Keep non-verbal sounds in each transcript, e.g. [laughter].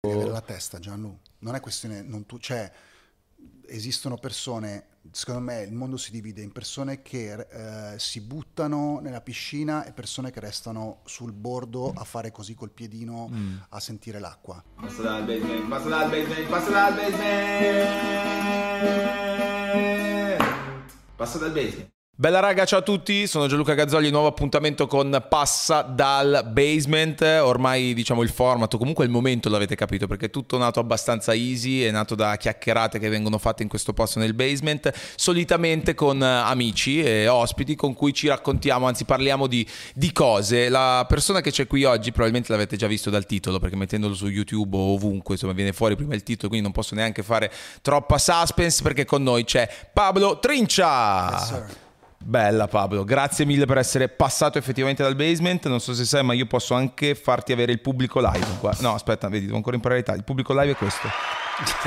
Devi avere la testa, Gianlu. Non è questione, non tu, cioè, esistono persone, secondo me il mondo si divide in persone che eh, si buttano nella piscina e persone che restano sul bordo a fare così col piedino Mm. a sentire l'acqua. Passa dal basement, passa dal basement, passa dal basement. Passa dal basement. Bella raga, ciao a tutti, sono Gianluca Gazzoli, nuovo appuntamento con Passa dal Basement, ormai diciamo il format, comunque il momento l'avete capito perché è tutto nato abbastanza easy, è nato da chiacchierate che vengono fatte in questo posto nel basement, solitamente con eh, amici e ospiti con cui ci raccontiamo, anzi parliamo di, di cose. La persona che c'è qui oggi probabilmente l'avete già visto dal titolo perché mettendolo su YouTube o ovunque, insomma viene fuori prima il titolo, quindi non posso neanche fare troppa suspense perché con noi c'è Pablo Trincia. Yes. Bella Pablo, grazie mille per essere passato effettivamente dal basement. Non so se sai, ma io posso anche farti avere il pubblico live. qua. No, aspetta, vedi, devo ancora imparare l'Italia. Il pubblico live è questo.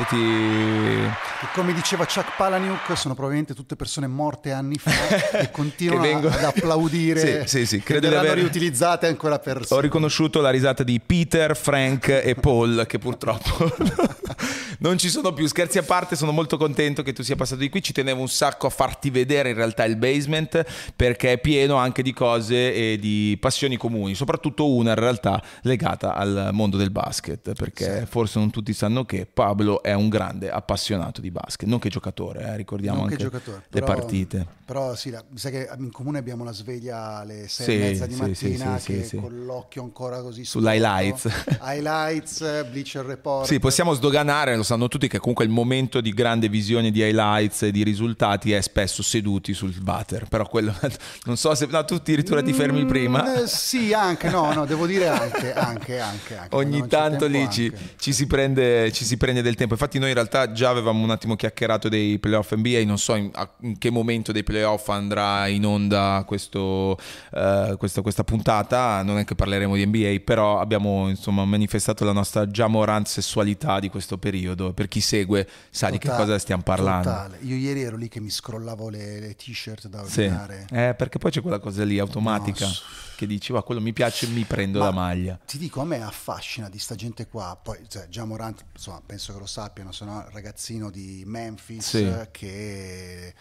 Ti... E come diceva Chuck Palahniuk, sono probabilmente tutte persone morte anni fa [laughs] e continuano Che vengono- ad applaudire. [laughs] Sì, sì, sì, che credo di verranno aver- riutilizzate ancora per Ho riconosciuto la risata di Peter, Frank e Paul, che purtroppo [laughs] non ci sono più. Scherzi a parte, sono molto contento che tu sia passato di qui. Ci tenevo un sacco a farti vedere in realtà il basement, perché è pieno anche di cose e di passioni comuni, soprattutto una in realtà legata al mondo del basket, perché forse non tutti sanno che Pablo è un grande appassionato di basket, non che giocatore, eh, ricordiamo Non che anche le però- partite. Però sì, la- mi sa che in comune abbiamo la sveglia alle sei Sì, e mezza di sì, mattina sì, sì, con l'occhio ancora così Sull'highlights. [laughs] highlights, Bleacher Report. Sì, possiamo sdoganare, lo sanno tutti, che comunque il momento di grande visione di highlights e di risultati è spesso seduti sul butter. Però quello, [laughs] non so se... No, tu addirittura ti fermi Mm, prima. eh, sì, anche, no, no, devo dire anche, [laughs] anche, anche. anche. Ogni tanto lì ci, ci si prende, ci si prende del tempo. Infatti, noi in realtà già avevamo un attimo chiacchierato dei playoff NBA. Non so in, a- in che momento dei playoff andrà in onda questo, eh, questa, questa puntata. Non è che parleremo di NBA, però abbiamo insomma manifestato la nostra già morant sessualità di questo periodo. Per chi segue, sa di che Totale, cosa stiamo parlando. totale. Io ieri ero lì che mi scrollavo le, le t-shirt da Sì. ordinare. Eh, perché poi c'è quella cosa lì automatica No, che dici, va, quello mi piace, mi prendo Ma la maglia. Ti dico, a me affascina di sta gente qua. Poi, cioè, già Morant, insomma, penso che lo sappiano, sono un ragazzino di Memphis Sì. che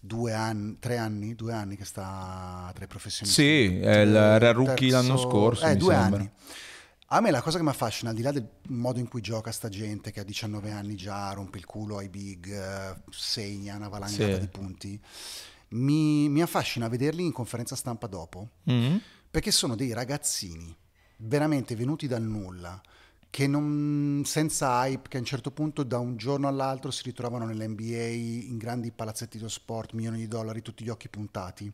due anni, tre anni, due anni che sta tra i professionisti. Sì, è il- era rookie Terzo- l'anno scorso, Eh, due sembra. anni. A me la cosa che mi affascina, al di là del modo in cui gioca sta gente che a 19 anni già rompe il culo ai big, segna una valangata Sì. di punti, mi, mi affascina vederli in conferenza stampa dopo Mm? Perché sono dei ragazzini veramente venuti dal nulla che non, senza hype, che a un certo punto da un giorno all'altro si ritrovano nell'NBA in grandi palazzetti dello sport, milioni di dollari, tutti gli occhi puntati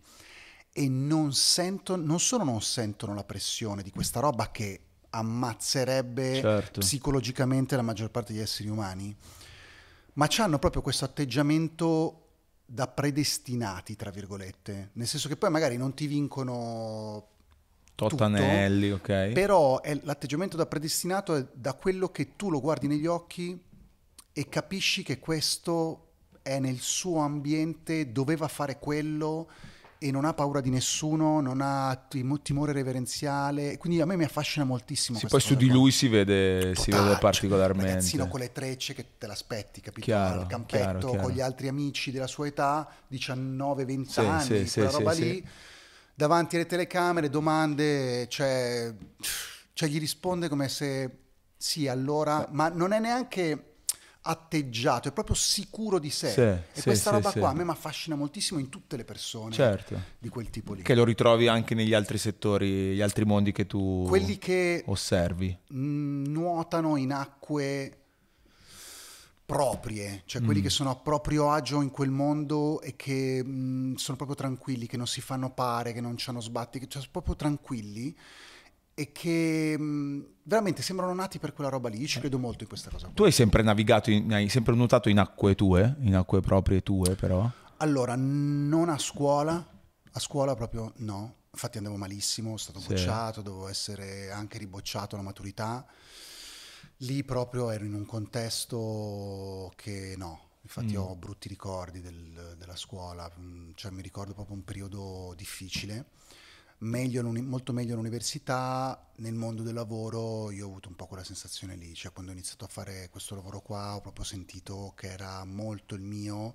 e non sentono, non solo non sentono la pressione di questa roba che ammazzerebbe Certo. psicologicamente la maggior parte degli esseri umani, ma hanno proprio questo atteggiamento da predestinati, tra virgolette, nel senso che poi magari non ti vincono Tot tutto, ok. però è- l'atteggiamento da predestinato è da quello che tu lo guardi negli occhi e capisci che questo è nel suo ambiente, doveva fare quello e non ha paura di nessuno, non ha tim- timore reverenziale. Quindi a me mi affascina moltissimo. Sì, poi su di lui si vede, si vede cioè, particolarmente. ragazzino con le trecce che te l'aspetti, capito? Chiaro, Al campetto chiaro, chiaro. con gli altri amici della sua età, 19-20 Sì, anni, sì, quella sì, roba lì, davanti alle telecamere, domande, cioè, cioè gli risponde come se sì, allora, ma non è neanche atteggiato, è proprio sicuro di sé. Sì, e sì, questa sì, roba sì. qua a me mi affascina moltissimo in tutte le persone Certo. di quel tipo lì. Che lo ritrovi anche negli altri settori, gli altri mondi che tu Quelli che osservi. mm, nuotano in acque proprie, cioè quelli Mm. che sono a proprio agio in quel mondo e che mm, sono proprio tranquilli, che non si fanno pare, che non hanno sbatti, che cioè, sono proprio tranquilli e che mm, veramente sembrano nati per quella roba lì. Io ci credo molto in questa cosa. Tu hai sempre navigato, in- hai sempre nuotato in acque tue, in acque proprie tue però? Allora, non a scuola, a scuola proprio no, infatti andavo malissimo, sono stato Sì. bocciato, dovevo essere anche ribocciato alla maturità. Lì proprio ero in un contesto che no, infatti Mm. ho brutti ricordi del- della scuola, mm, cioè mi ricordo proprio un periodo difficile. meglio molto meglio all'università, nel mondo del lavoro io ho avuto un po' quella sensazione lì, cioè quando ho iniziato a fare questo lavoro qua ho proprio sentito che era molto il mio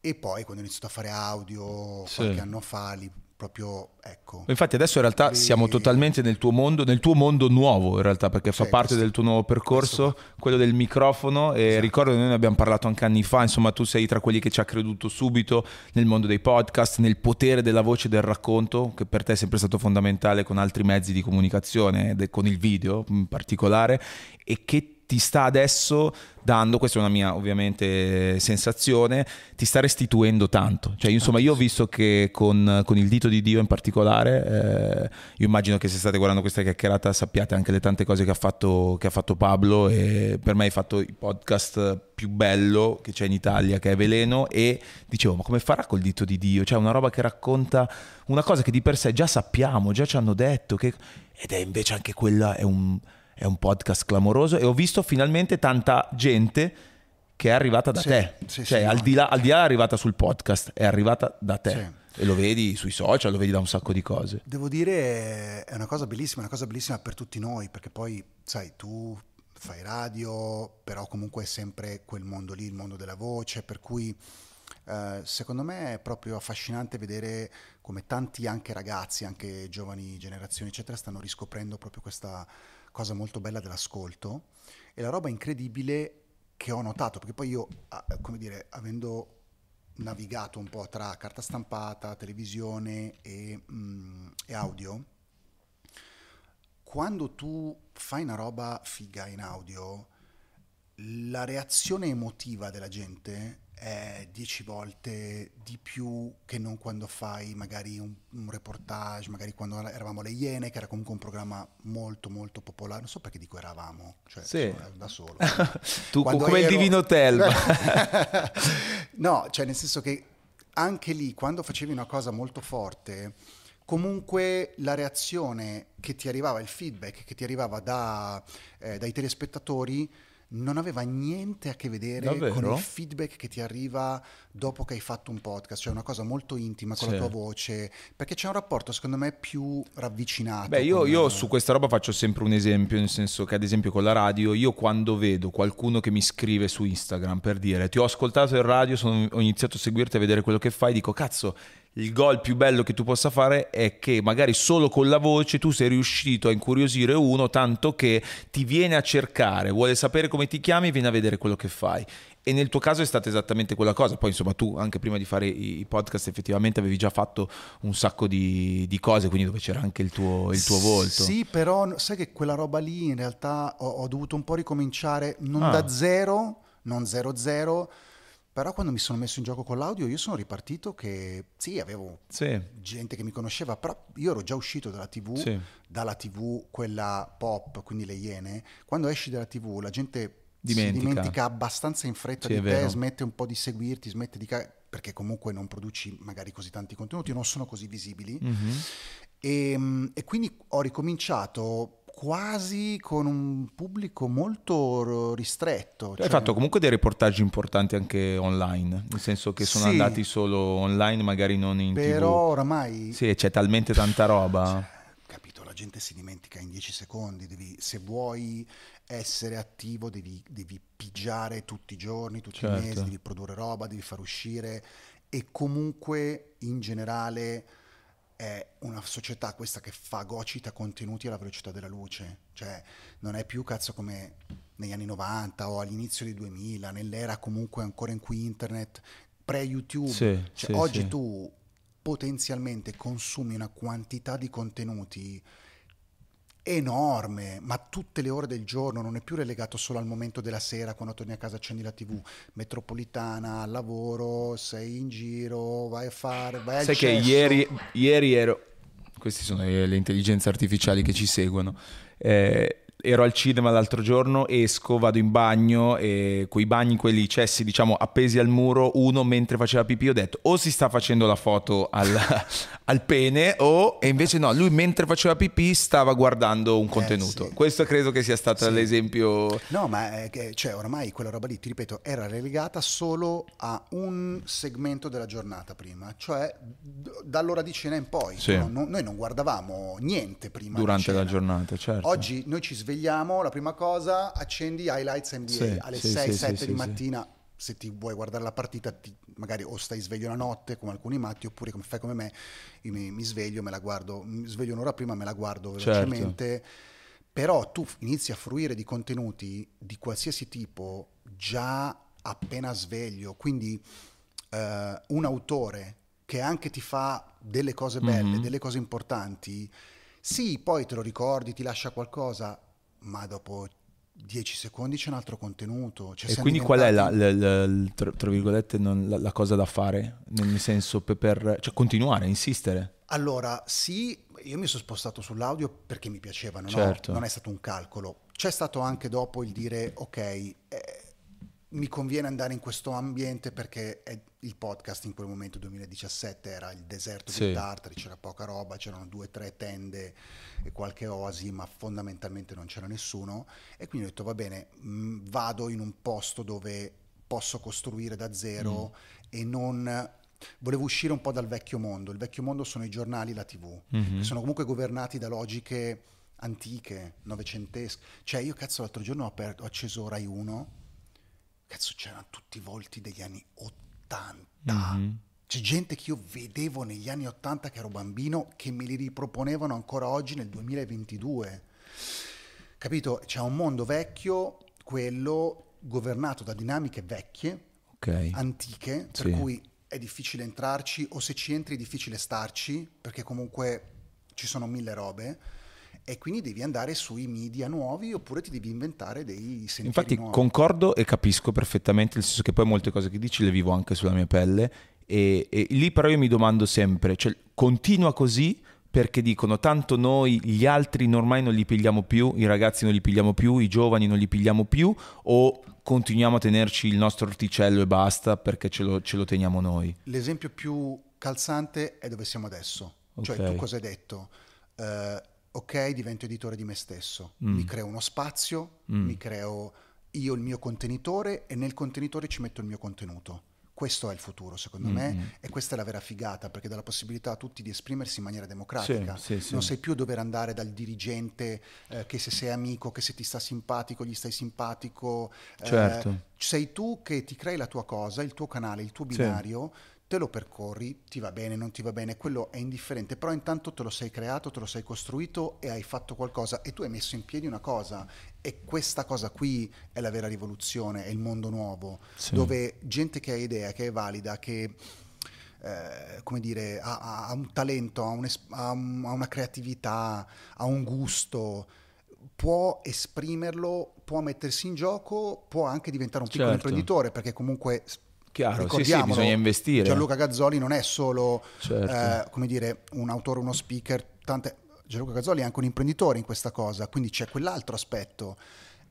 e poi quando ho iniziato a fare audio Sì. qualche anno fa, lì proprio ecco. Infatti adesso in realtà siamo totalmente nel tuo mondo, nel tuo mondo nuovo in realtà perché fa Sì, parte questo- del tuo nuovo percorso, quello del microfono e Esatto. ricordo che noi ne abbiamo parlato anche anni fa, insomma tu sei tra quelli che ci ha creduto subito nel mondo dei podcast, nel potere della voce e del racconto che per te è sempre stato fondamentale con altri mezzi di comunicazione, con il video in particolare e che ti sta adesso dando, questa è una mia ovviamente sensazione, ti sta restituendo tanto. Cioè, insomma, io ho visto che con, con il dito di Dio in particolare, eh, io immagino che se state guardando questa chiacchierata sappiate anche le tante cose che ha fatto, che ha fatto Pablo e per me hai fatto il podcast più bello che c'è in Italia, che è Veleno e dicevo, ma come farà col dito di Dio? Cioè, una roba che racconta una cosa che di per sé già sappiamo, già ci hanno detto, che... ed è invece anche quella, è un è un podcast clamoroso e ho visto finalmente tanta gente che è arrivata da Sì, te. sì, cioè, sì, al, no. di là, al di là è arrivata sul podcast, è arrivata da te. E lo vedi sui social, lo vedi da un sacco di cose. Devo dire è una cosa bellissima, una cosa bellissima per tutti noi, perché poi, sai, tu fai radio, però comunque è sempre quel mondo lì, il mondo della voce, per cui eh, secondo me è proprio affascinante vedere come tanti anche ragazzi, anche giovani generazioni, eccetera, stanno riscoprendo proprio questa cosa molto bella dell'ascolto. E la roba incredibile che ho notato, perché poi io, come dire, avendo navigato un po' tra carta stampata, televisione e, mm, e audio, quando tu fai una roba figa in audio, la reazione emotiva della gente è dieci volte di più che non quando fai magari un, un reportage, magari quando eravamo alle Iene, che era comunque un programma molto molto popolare. Non so perché dico eravamo, cioè Sì. da solo. [laughs] Tu Quando come il ero- Divino Telma. [laughs] no, cioè nel senso che anche lì quando facevi una cosa molto forte, comunque la reazione che ti arrivava, il feedback che ti arrivava da, eh, dai telespettatori non aveva niente a che vedere Davvero? con il feedback che ti arriva dopo che hai fatto un podcast, cioè una cosa molto intima con Sì. la tua voce, perché c'è un rapporto secondo me più ravvicinato. Beh, io, io su questa roba faccio sempre un esempio, nel senso che ad esempio con la radio, io quando vedo qualcuno che mi scrive su Instagram per dire ti ho ascoltato in radio, sono- ho iniziato a seguirti a vedere quello che fai, dico cazzo, il gol più bello che tu possa fare è che magari solo con la voce tu sei riuscito a incuriosire uno tanto che ti viene a cercare, vuole sapere come ti chiami viene a vedere quello che fai. E nel tuo caso è stata esattamente quella cosa. Poi, insomma, tu anche prima di fare i i podcast, effettivamente avevi già fatto un sacco di, di cose, quindi dove c'era anche il tuo, il tuo volto. Sì, però sai che quella roba lì in realtà ho, ho dovuto un po' ricominciare, non Ah. da zero, non zero zero, però quando mi sono messo in gioco con l'audio io sono ripartito che sì, avevo Sì, gente che mi conosceva, però io ero già uscito dalla TV, sì. dalla TV quella pop, quindi le Iene. Quando esci dalla TV la gente Dimentica. si dimentica abbastanza in fretta Sì, di te, vero. smette un po' di seguirti, smette di... ca- perché comunque non produci magari così tanti contenuti, non sono così visibili. Mhm. E, mm, e quindi ho ricominciato quasi con un pubblico molto ristretto. Hai cioè- fatto comunque dei reportaggi importanti anche online, nel senso che sono Sì. andati solo online, magari non in Però TV. oramai, Sì, c'è talmente tanta roba. capito, la gente si dimentica in 10 secondi. Devi, se vuoi essere attivo, devi, devi pigiare tutti i giorni, tutti Certo. i mesi, devi produrre roba, devi far uscire. E comunque, in generale, è una società questa che fagocita contenuti alla velocità della luce. Cioè, non è più cazzo come negli anni 90 o all'inizio dei 2000, nell'era comunque ancora in cui internet, pre-YouTube. Sì, Cioè, sì, oggi sì. tu potenzialmente consumi una quantità di contenuti enorme, ma tutte le ore del giorno, non è più relegato solo al momento della sera quando torni a casa accendi la TV, metropolitana, al lavoro, sei in giro, vai a fare, vai Sai che ieri, ieri ero. Queste sono le le intelligenze artificiali che ci seguono. Eh, ero al cinema l'altro giorno, esco, vado in bagno e quei bagni, quelli cessi diciamo appesi al muro, uno mentre faceva pipì ho detto o si sta facendo la foto al, [laughs] al pene o e invece no, lui mentre faceva pipì stava guardando un contenuto. sì. Questo credo che sia stato Sì. l'esempio... No, ma è che, cioè, oramai quella roba lì, ti ripeto, era relegata solo a un segmento della giornata prima, cioè dall'ora di cena in poi. Sì. No, no- noi non guardavamo niente prima. Durante la giornata, certo. Oggi noi ci svegliamo, la prima cosa, accendi highlights NBA Sì, alle sì, 6-7 sì, di mattina. Se ti vuoi guardare la partita, ti- magari o stai sveglio la notte come alcuni matti, oppure come fai come me, mi, mi sveglio, me la guardo, mi sveglio un'ora prima, me la guardo Certo. velocemente. Però tu inizi a fruire di contenuti di qualsiasi tipo già appena sveglio. Quindi eh, un autore che anche ti fa delle cose belle, Mhm. delle cose importanti, sì, poi te lo ricordi, ti lascia qualcosa, ma dopo 10 secondi c'è un altro contenuto. Cioè E quindi qual è la, la- la- tra, virgolette non- la, cosa da fare? Nel senso per, per- cioè continuare, insistere. Allora, sì, io mi sono spostato sull'audio perché mi piaceva, non, ho- Certo. non è stato un calcolo. C'è stato anche dopo il dire, ok, eh, mi conviene andare in questo ambiente perché il podcast in quel momento, 2017, era il deserto Sì. di Tartari, c'era poca roba, c'erano due o tre tende e qualche oasi, ma fondamentalmente non c'era nessuno. E quindi ho detto, va bene, mh, vado in un posto dove posso costruire da zero e non... Volevo uscire un po' dal vecchio mondo. Il vecchio mondo sono i giornali e la TV, Mhm. che sono comunque governati da logiche antiche, novecentesche. Cioè, io cazzo l'altro giorno ho, aperto, ho acceso Rai 1, cazzo c'erano tutti i volti degli anni 80. Mhm. C'è gente che io vedevo negli anni 80 che ero bambino che me li riproponevano ancora oggi nel 2022. Capito? C'è un mondo vecchio, quello governato da dinamiche vecchie, Ok. antiche, per Sì. cui è difficile entrarci o se ci entri è difficile starci perché comunque ci sono mille robe e quindi devi andare sui media nuovi oppure ti devi inventare dei sentieri Infatti nuovi. concordo e capisco perfettamente, nel senso che poi molte cose che dici le vivo anche sulla mia pelle e, e lì però io mi domando sempre, cioè continua così perché dicono tanto noi gli altri ormai non li pigliamo più, i ragazzi non li pigliamo più, i giovani non li pigliamo più o continuiamo a tenerci il nostro orticello e basta perché ce lo, ce lo teniamo noi? L'esempio più calzante è dove siamo adesso. Cioè, Ok. tu cosa hai detto? Eh, ok, divento editore di me stesso, Mm. mi creo uno spazio, mi creo io il mio contenitore e nel contenitore ci metto il mio contenuto. Questo è il futuro, secondo Mm, mm. me, e questa è la vera figata, perché dà la possibilità a tutti di esprimersi in maniera democratica. Sì, sì, sì. Non sei più dover andare dal dirigente eh, che se sei amico, che se ti sta simpatico, gli stai simpatico. eh, Certo. sei tu che ti crei la tua cosa, il tuo canale, il tuo binario, te lo percorri, ti va bene, non ti va bene, quello è indifferente, però intanto te lo sei creato, te lo sei costruito e hai fatto qualcosa e tu hai messo in piedi una cosa e questa cosa qui è la vera rivoluzione, è il mondo nuovo, Sì. dove gente che ha idea, che è valida, che eh, come dire, ha, ha- un talento, ha, un es- ha un- ha una creatività, ha un gusto, può esprimerlo, può mettersi in gioco, può anche diventare un piccolo Certo. imprenditore, perché comunque Chiaro, sì, sì, bisogna investire. Gianluca Gazzoli non è solo Certo. eh, come dire, un autore, uno speaker, tante... Gianluca Gazzoli è anche un imprenditore in questa cosa, quindi c'è quell'altro aspetto.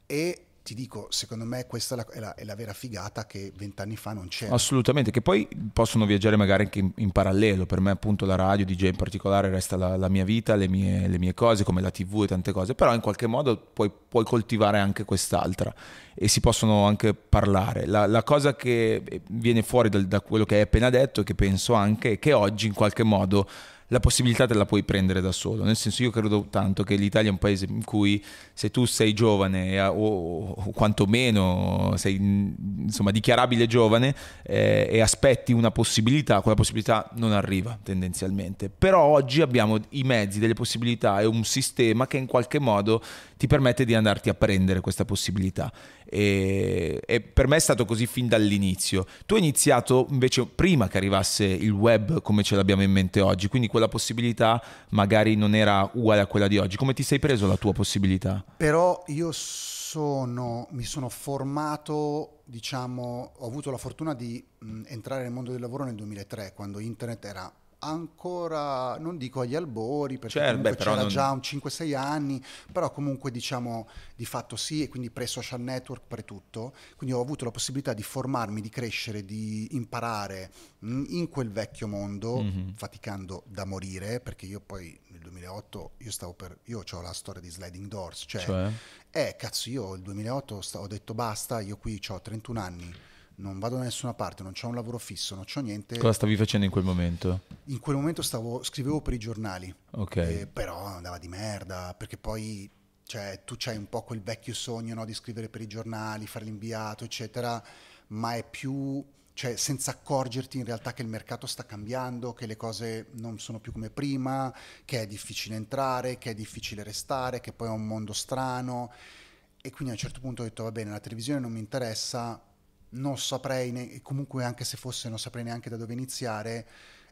E ti dico, secondo me questa è la, è la- è la vera figata che vent'anni fa non c'era. Assolutamente, che poi possono viaggiare magari anche in, in parallelo. Per me, appunto, la radio, DJ in particolare, resta la, la mia vita, le mie, le mie cose, come la TV e tante cose. Però in qualche modo puoi, puoi coltivare anche quest'altra e si possono anche parlare. La, cosa che viene fuori dal- da quello che hai appena detto, e che penso anche, è che oggi in qualche modo la possibilità te la puoi prendere da solo. Nel senso, io credo tanto che l'Italia è un paese in cui se tu sei giovane eh, o, o quantomeno sei mm, insomma dichiarabile giovane eh, e aspetti una possibilità, quella possibilità non arriva tendenzialmente. Però oggi abbiamo i mezzi, delle possibilità e un sistema che in qualche modo ti permette di andarti a prendere questa possibilità. E, e per me è stato così fin dall'inizio. Tu hai iniziato invece prima che arrivasse il web come ce l'abbiamo in mente oggi, quindi quella possibilità magari non era uguale a quella di oggi. Come ti sei preso la tua possibilità? Però io sono, mi sono formato, diciamo, ho avuto la fortuna di mh, entrare nel mondo del lavoro nel 2003, quando internet era ancora, non dico agli albori, perché comunque beh, c'era non- già un 5-6 anni, però comunque diciamo di fatto sì, e quindi pre-social network, pre-tutto. Quindi ho avuto la possibilità di formarmi, di crescere, di imparare mh, in quel vecchio mondo, Mhm. faticando da morire, perché io poi nel 2008, io stavo per, io ho la storia di Sliding Doors, cioè, Cioè? eh cazzo io il 2008 sta- ho detto basta, io qui ho 31 anni. Non vado da nessuna parte, non ho un lavoro fisso, non ho niente. Cosa stavi facendo in quel momento? In quel momento stavo, scrivevo per i giornali, Ok. eh, però andava di merda, perché poi cioè, tu c'hai un po' quel vecchio sogno no, di scrivere per i giornali, fare l'inviato, eccetera, ma è più, cioè, senza accorgerti in realtà che il mercato sta cambiando, che le cose non sono più come prima, che è difficile entrare, che è difficile restare, che poi è un mondo strano. E quindi a un certo punto ho detto, va bene, la televisione non mi interessa, non saprei, ne- comunque anche se fosse non saprei neanche da dove iniziare.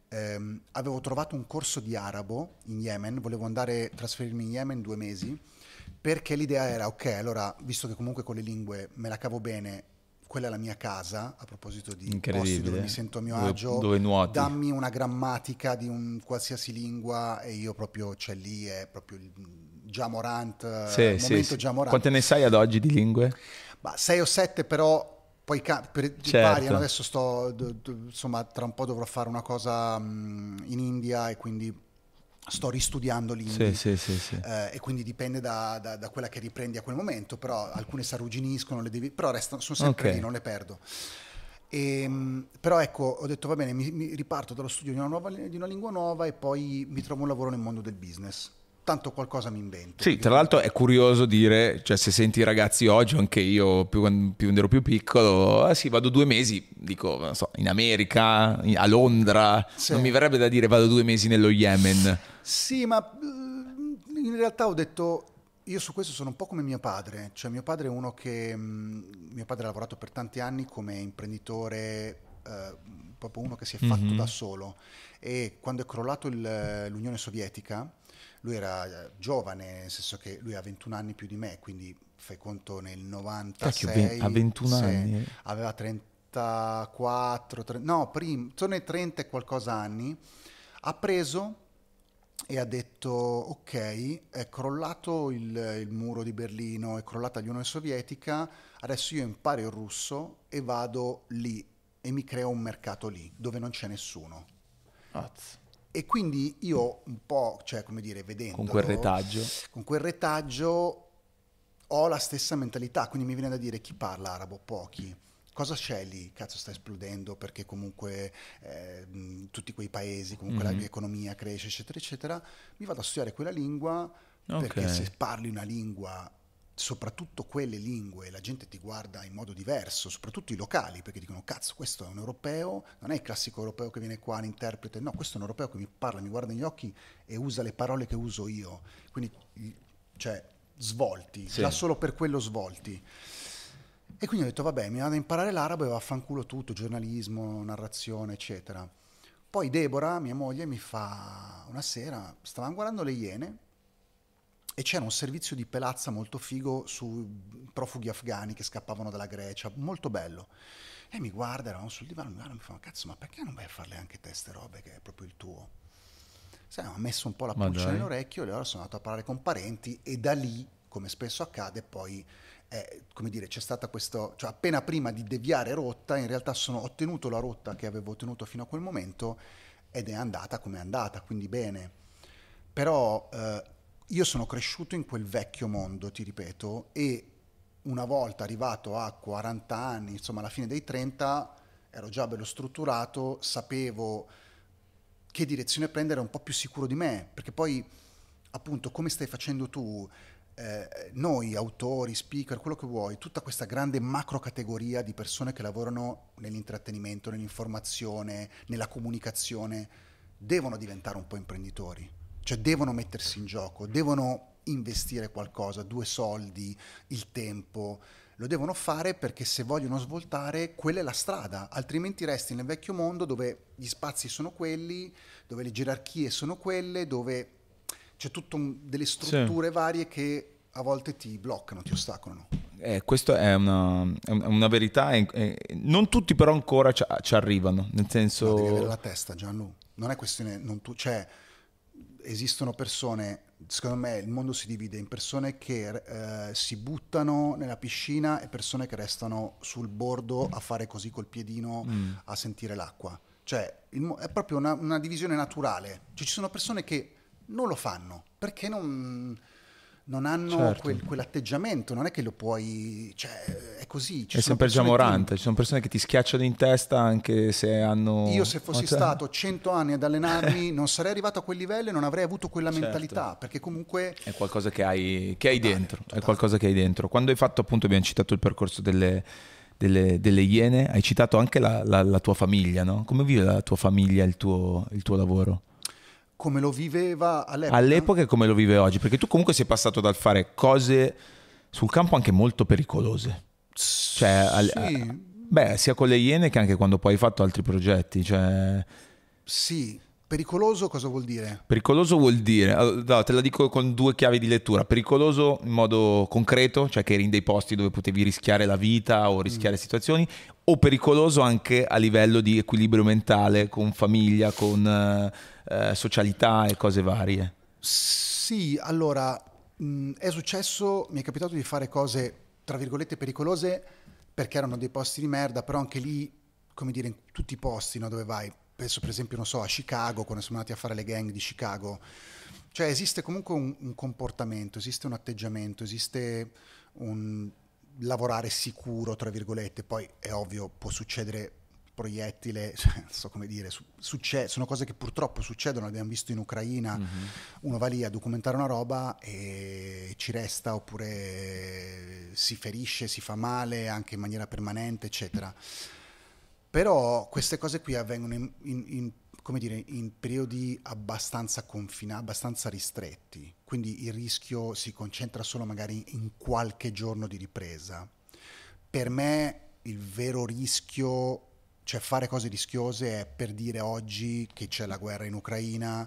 Ehm, avevo trovato un corso di arabo in Yemen, volevo andare, trasferirmi in Yemen due mesi, perché l'idea era, ok, allora, visto che comunque con le lingue me la cavo bene, quella è la mia casa, a proposito di posti dove mi sento a mio Dove- agio, dove dammi una grammatica di un qualsiasi lingua e io proprio, cioè lì è proprio il Jamorant, Sì, il sì, momento sì. Jamorant. Quante ne sai ad oggi di lingue? Ma 6 o 7 però poi ca- per, Certo. variano, adesso sto, d- d- insomma, tra un po' dovrò fare una cosa mh, in India e quindi sto ristudiando l'indi. Sì, sì, sì. Eh, e quindi dipende da, da- da quella che riprendi a quel momento, però alcune si arrugginiscono, le devi, però restano, sono sempre Ok. lì, non le perdo. E, mh, però ecco, ho detto va bene, mi, mi riparto dallo studio di una, nuova- di una lingua nuova e poi mi trovo un lavoro nel mondo del business. Tanto qualcosa mi invento. Sì, tra l'altro è curioso dire, cioè se senti i ragazzi oggi, anche io più, quando ero più piccolo, ah sì, vado due mesi, dico, non so, in America, a Londra, Sì. non mi verrebbe da dire vado due mesi nello Yemen. Sì, ma mm, in realtà ho detto, io su questo sono un po' come mio padre, cioè mio padre è uno che, mm, mio padre ha lavorato per tanti anni come imprenditore, eh, proprio uno che si è fatto Mhm. da solo e quando è crollato il- l'Unione Sovietica, lui era eh, giovane, nel senso che lui ha 21 anni più di me, quindi fai conto nel 96. Cacchio, a 21 sì, anni? Aveva 34, tre- no, prima, intorno ai 30 e qualcosa anni, ha preso e ha detto ok, è crollato il, il muro di Berlino, è crollata l'Unione Sovietica, adesso io imparo il russo e vado lì e mi creo un mercato lì dove non c'è nessuno. E quindi io un po', cioè come dire, vedendo Con quel retaggio. con quel retaggio ho la stessa mentalità, quindi mi viene da dire chi parla arabo? Pochi. Cosa c'è lì? Cazzo sta esplodendo perché comunque eh, mh, tutti quei paesi, comunque Mhm. l'economia cresce, eccetera, eccetera. Mi vado a studiare quella lingua Ok. perché se parli una lingua, soprattutto quelle lingue, la gente ti guarda in modo diverso, soprattutto i locali, perché dicono cazzo questo è un europeo, non è il classico europeo che viene qua, l'interprete, no, questo è un europeo che mi parla, mi guarda negli occhi e usa le parole che uso io. Quindi, cioè, svolti, Sì. già solo per quello svolti. E quindi ho detto, vabbè, mi vado a imparare l'arabo e vaffanculo tutto, giornalismo, narrazione, eccetera. Poi Deborah, mia moglie, mi fa una sera, stavamo guardando le Iene e c'era un servizio di pelazza molto figo su profughi afghani che scappavano dalla Grecia, molto bello. E mi guarda, eravamo sul divano, mi guarda e mi fa, ma cazzo, ma perché non vai a farle anche te ste robe che è proprio il tuo? Sai, mi ha messo un po' la pulce nell'orecchio e allora sono andato a parlare con parenti e da lì, come spesso accade, poi, eh, come dire, c'è stata questo, cioè appena prima di deviare rotta, in realtà sono ottenuto la rotta che avevo ottenuto fino a quel momento ed è andata come è andata, quindi bene. Però eh, io sono cresciuto in quel vecchio mondo, ti ripeto, e una volta arrivato a 40 anni, insomma alla fine dei 30, ero già bello strutturato, sapevo che direzione prendere, un po' più sicuro di me, perché poi appunto come stai facendo tu, eh, noi autori, speaker, quello che vuoi, tutta questa grande macro categoria di persone che lavorano nell'intrattenimento, nell'informazione, nella comunicazione, devono diventare un po' imprenditori, cioè devono mettersi in gioco, devono investire qualcosa, due soldi, il tempo, lo devono fare perché se vogliono svoltare quella è la strada, altrimenti resti nel vecchio mondo dove gli spazi sono quelli, dove le gerarchie sono quelle, dove c'è tutte delle strutture varie che a volte ti bloccano, ti ostacolano. Eh, questa è una, è un- è una verità, e- e non tutti però ancora ci, ci arrivano, nel senso... No, devi avere la testa, Gianlu. non è questione, non tu, cioè esistono persone, secondo me il mondo si divide in persone che eh, si buttano nella piscina e persone che restano sul bordo a fare così col piedino Mm. a sentire l'acqua. Cioè il è proprio una, una divisione naturale. Cioè, ci sono persone che non lo fanno perché non, non hanno Certo. quel- quell'atteggiamento, non è che lo puoi... Cioè, è così. Ci È sempre già persone che- morante, ci sono persone che ti schiacciano in testa anche se hanno... Io se fossi te- stato 100 anni ad allenarmi [laughs] non sarei arrivato a quel livello e non avrei avuto quella Certo. mentalità, perché comunque È qualcosa che hai, che hai Totale, dentro, è totale. qualcosa che hai dentro. Quando hai fatto appunto, abbiamo citato il percorso delle, delle- delle Iene, hai citato anche la, la- la tua famiglia, no? Come vive la tua famiglia il tuo, il tuo lavoro? Come lo viveva all'epoca. All'epoca e come lo vive oggi? Perché tu comunque sei passato dal fare cose sul campo anche molto pericolose. Cioè, al- sì, Beh, sia con le Iene che anche quando poi hai fatto altri progetti. Cioè, sì, pericoloso cosa vuol dire? pericoloso vuol dire, allora, te la dico con due chiavi di lettura. Pericoloso in modo concreto, cioè che eri in dei posti dove potevi rischiare la vita o rischiare Mm. situazioni, o pericoloso anche a livello di equilibrio mentale, con famiglia, con eh, eh, socialità e cose varie. Sì, allora mh, è successo, mi è capitato di fare cose tra virgolette pericolose perché erano dei posti di merda, però anche lì, come dire, in tutti i posti no, dove vai, penso per esempio, non so, a Chicago, quando siamo andati a fare le gang di Chicago, cioè esiste comunque un, un comportamento, esiste un atteggiamento, esiste un lavorare sicuro, tra virgolette, poi è ovvio, può succedere proiettile, [laughs] cioè, non so come dire, su- succe- sono cose che purtroppo succedono, l'abbiamo visto in Ucraina, uno va lì a documentare una roba e ci resta oppure si ferisce, si fa male anche in maniera permanente, eccetera. Però queste cose qui avvengono in, in- in, come dire, in periodi abbastanza confinati, abbastanza ristretti, quindi il rischio si concentra solo magari in qualche giorno di ripresa. Per me il vero rischio, cioè fare cose rischiose, è per dire oggi che c'è la guerra in Ucraina,